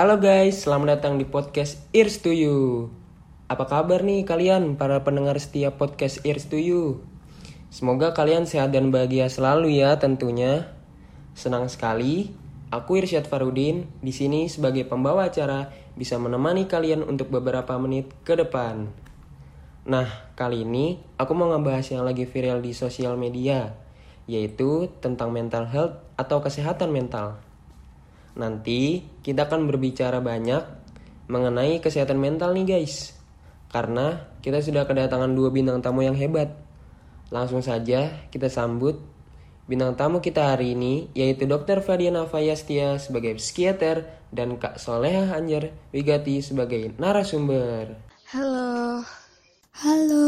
Halo guys, selamat datang di podcast Ears to You. Apa kabar nih kalian para pendengar setiap podcast Ears to You? Semoga kalian sehat dan bahagia selalu ya tentunya. Senang sekali, aku Irsyad Farudin di sini sebagai pembawa acara bisa menemani kalian untuk beberapa menit ke depan. Nah, kali ini aku mau ngebahas yang lagi viral di sosial media, yaitu tentang mental health atau kesehatan mental. Nanti kita akan berbicara banyak mengenai kesehatan mental nih guys. Karena kita sudah kedatangan dua bintang tamu yang hebat. Langsung saja kita sambut bintang tamu kita hari ini yaitu Dr. Fadiana Fayastia sebagai psikiater dan Kak Soleha Anjar Wigati sebagai narasumber. Halo. Halo.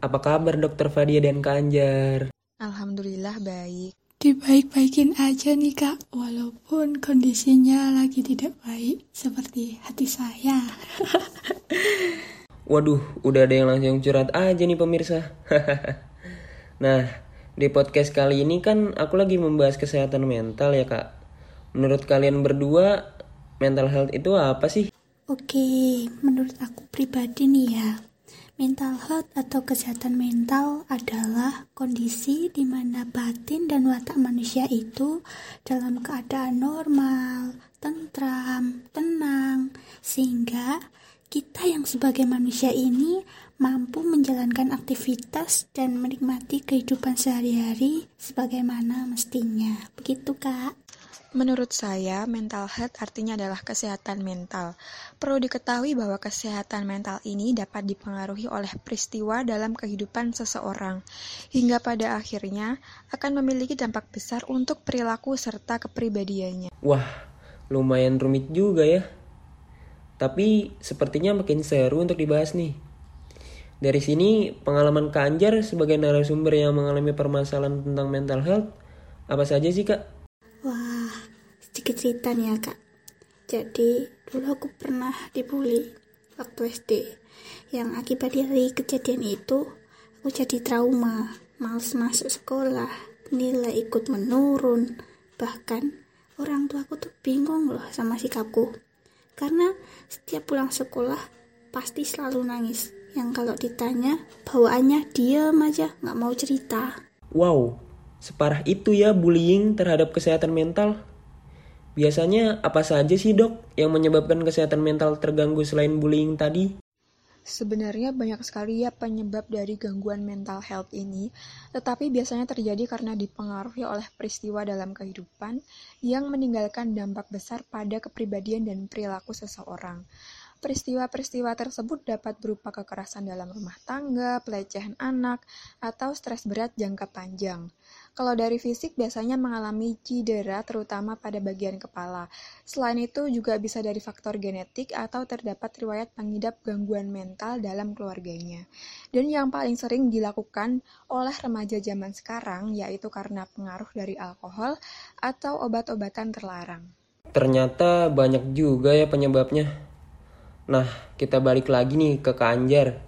Apa kabar Dr. Fadia dan Kak Anjar? Alhamdulillah baik. Dibaik-baikin aja nih kak, walaupun kondisinya lagi tidak baik seperti hati saya. Waduh, udah ada yang langsung curhat aja nih pemirsa. nah, di podcast kali ini kan aku lagi membahas kesehatan mental ya kak. Menurut kalian berdua, mental health itu apa sih? Oke, menurut aku pribadi nih ya, mental health atau kesehatan mental adalah kondisi di mana batin dan watak manusia itu dalam keadaan normal, tentram, tenang, sehingga kita yang sebagai manusia ini mampu menjalankan aktivitas dan menikmati kehidupan sehari-hari sebagaimana mestinya. Begitu, Kak. Menurut saya, mental health artinya adalah kesehatan mental. Perlu diketahui bahwa kesehatan mental ini dapat dipengaruhi oleh peristiwa dalam kehidupan seseorang, hingga pada akhirnya akan memiliki dampak besar untuk perilaku serta kepribadiannya. Wah, lumayan rumit juga ya. Tapi sepertinya makin seru untuk dibahas nih. Dari sini, pengalaman Kak Anjar sebagai narasumber yang mengalami permasalahan tentang mental health, apa saja sih Kak? Sedikit cerita nih ya kak. Jadi, dulu aku pernah dibully waktu SD. Yang akibat dari kejadian itu, aku jadi trauma, males masuk sekolah, nilai ikut menurun. Bahkan, orang tua aku tuh bingung loh sama sikapku. Karena setiap pulang sekolah, pasti selalu nangis. Yang kalau ditanya, bawaannya diam aja, nggak mau cerita. Wow, separah itu ya bullying terhadap kesehatan mental. Biasanya apa saja sih dok yang menyebabkan kesehatan mental terganggu selain bullying tadi? Sebenarnya banyak sekali ya penyebab dari gangguan mental health ini, tetapi biasanya terjadi karena dipengaruhi oleh peristiwa dalam kehidupan yang meninggalkan dampak besar pada kepribadian dan perilaku seseorang. Peristiwa-peristiwa tersebut dapat berupa kekerasan dalam rumah tangga, pelecehan anak, atau stres berat jangka panjang. Kalau dari fisik biasanya mengalami cedera terutama pada bagian kepala. Selain itu juga bisa dari faktor genetik atau terdapat riwayat pengidap gangguan mental dalam keluarganya. Dan yang paling sering dilakukan oleh remaja zaman sekarang yaitu karena pengaruh dari alkohol atau obat-obatan terlarang. Ternyata banyak juga ya penyebabnya. Nah, kita balik lagi nih ke Kak Anjar.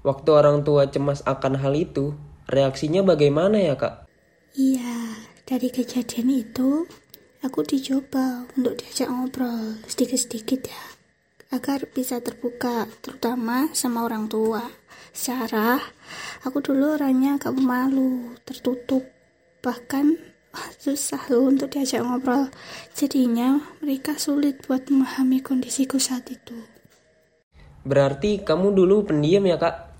Waktu orang tua cemas akan hal itu, reaksinya bagaimana ya Kak? Iya, dari kejadian itu aku dicoba untuk diajak ngobrol sedikit-sedikit ya, agar bisa terbuka, terutama sama orang tua. Secara, aku dulu orangnya agak pemalu, tertutup, bahkan susah loh untuk diajak ngobrol. Jadinya mereka sulit buat memahami kondisiku saat itu. Berarti kamu dulu pendiam ya kak?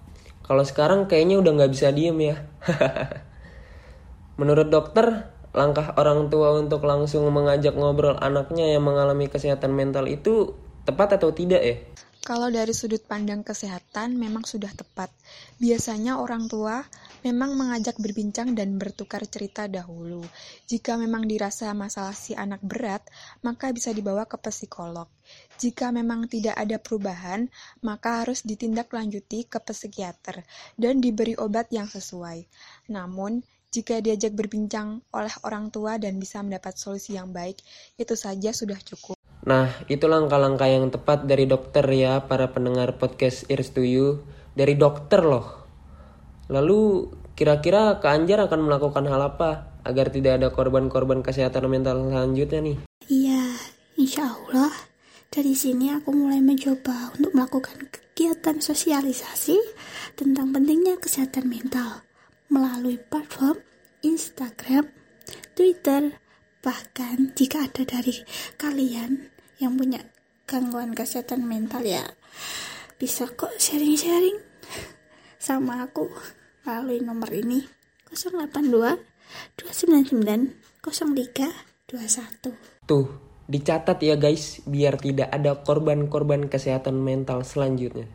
Kalau sekarang kayaknya udah nggak bisa diem ya. Menurut dokter, langkah orang tua untuk langsung mengajak ngobrol anaknya yang mengalami kesehatan mental itu tepat atau tidak ya? Kalau dari sudut pandang kesehatan memang sudah tepat. Biasanya orang tua memang mengajak berbincang dan bertukar cerita dahulu. Jika memang dirasa masalah si anak berat, maka bisa dibawa ke psikolog. Jika memang tidak ada perubahan, maka harus ditindaklanjuti ke psikiater dan diberi obat yang sesuai. Namun, jika diajak berbincang oleh orang tua dan bisa mendapat solusi yang baik, itu saja sudah cukup. Nah, itu langkah-langkah yang tepat dari dokter ya, para pendengar podcast Ears to You. Dari dokter loh. Lalu, kira-kira Kak Anjar akan melakukan hal apa agar tidak ada korban-korban kesehatan mental selanjutnya nih? Iya, insya Allah Dari sini aku mulai mencoba untuk melakukan kegiatan sosialisasi tentang pentingnya kesehatan mental melalui platform Instagram, Twitter, bahkan jika ada dari kalian yang punya gangguan kesehatan mental ya bisa kok sharing-sharing sama aku melalui nomor ini 082 299 03 21 Tuh, Dicatat ya guys, biar tidak ada korban-korban kesehatan mental selanjutnya.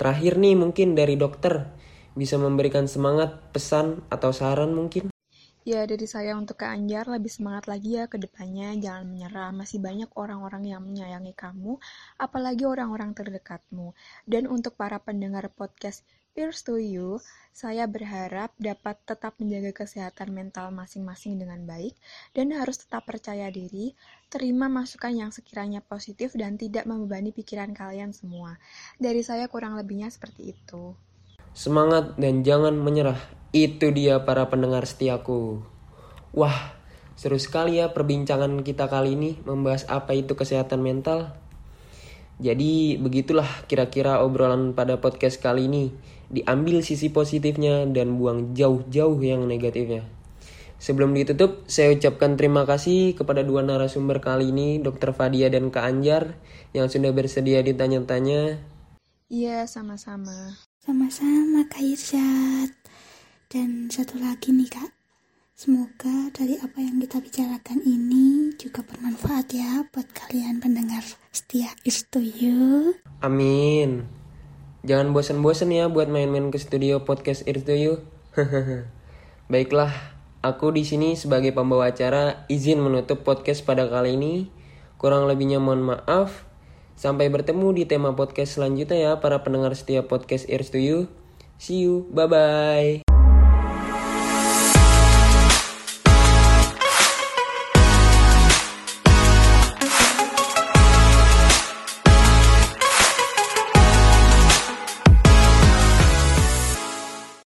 Terakhir nih mungkin dari dokter, bisa memberikan semangat, pesan, atau saran mungkin? Ya, dari saya untuk Kak Anjar, lebih semangat lagi ya ke depannya. Jangan menyerah, masih banyak orang-orang yang menyayangi kamu, apalagi orang-orang terdekatmu. Dan untuk para pendengar podcast Here's to you, saya berharap dapat tetap menjaga kesehatan mental masing-masing dengan baik dan harus tetap percaya diri, terima masukan yang sekiranya positif dan tidak membebani pikiran kalian semua. Dari saya kurang lebihnya seperti itu. Semangat dan jangan menyerah. Itu dia para pendengar setiaku. Wah, seru sekali ya perbincangan kita kali ini membahas apa itu kesehatan mental. Jadi begitulah kira-kira obrolan pada podcast kali ini diambil sisi positifnya dan buang jauh-jauh yang negatifnya. Sebelum ditutup, saya ucapkan terima kasih kepada dua narasumber kali ini, Dr. Fadia dan Kak Anjar, yang sudah bersedia ditanya-tanya. Iya, sama-sama. Sama-sama, Kak Irsyad. Dan satu lagi nih, Kak. Semoga dari apa yang kita bicarakan ini juga bermanfaat ya buat kalian pendengar setia Istuyu. Amin. Jangan bosan-bosan ya buat main-main ke studio podcast Irtuyu. Baiklah, aku di sini sebagai pembawa acara izin menutup podcast pada kali ini. Kurang lebihnya mohon maaf. Sampai bertemu di tema podcast selanjutnya ya para pendengar setiap podcast Ears to You. See you, bye-bye.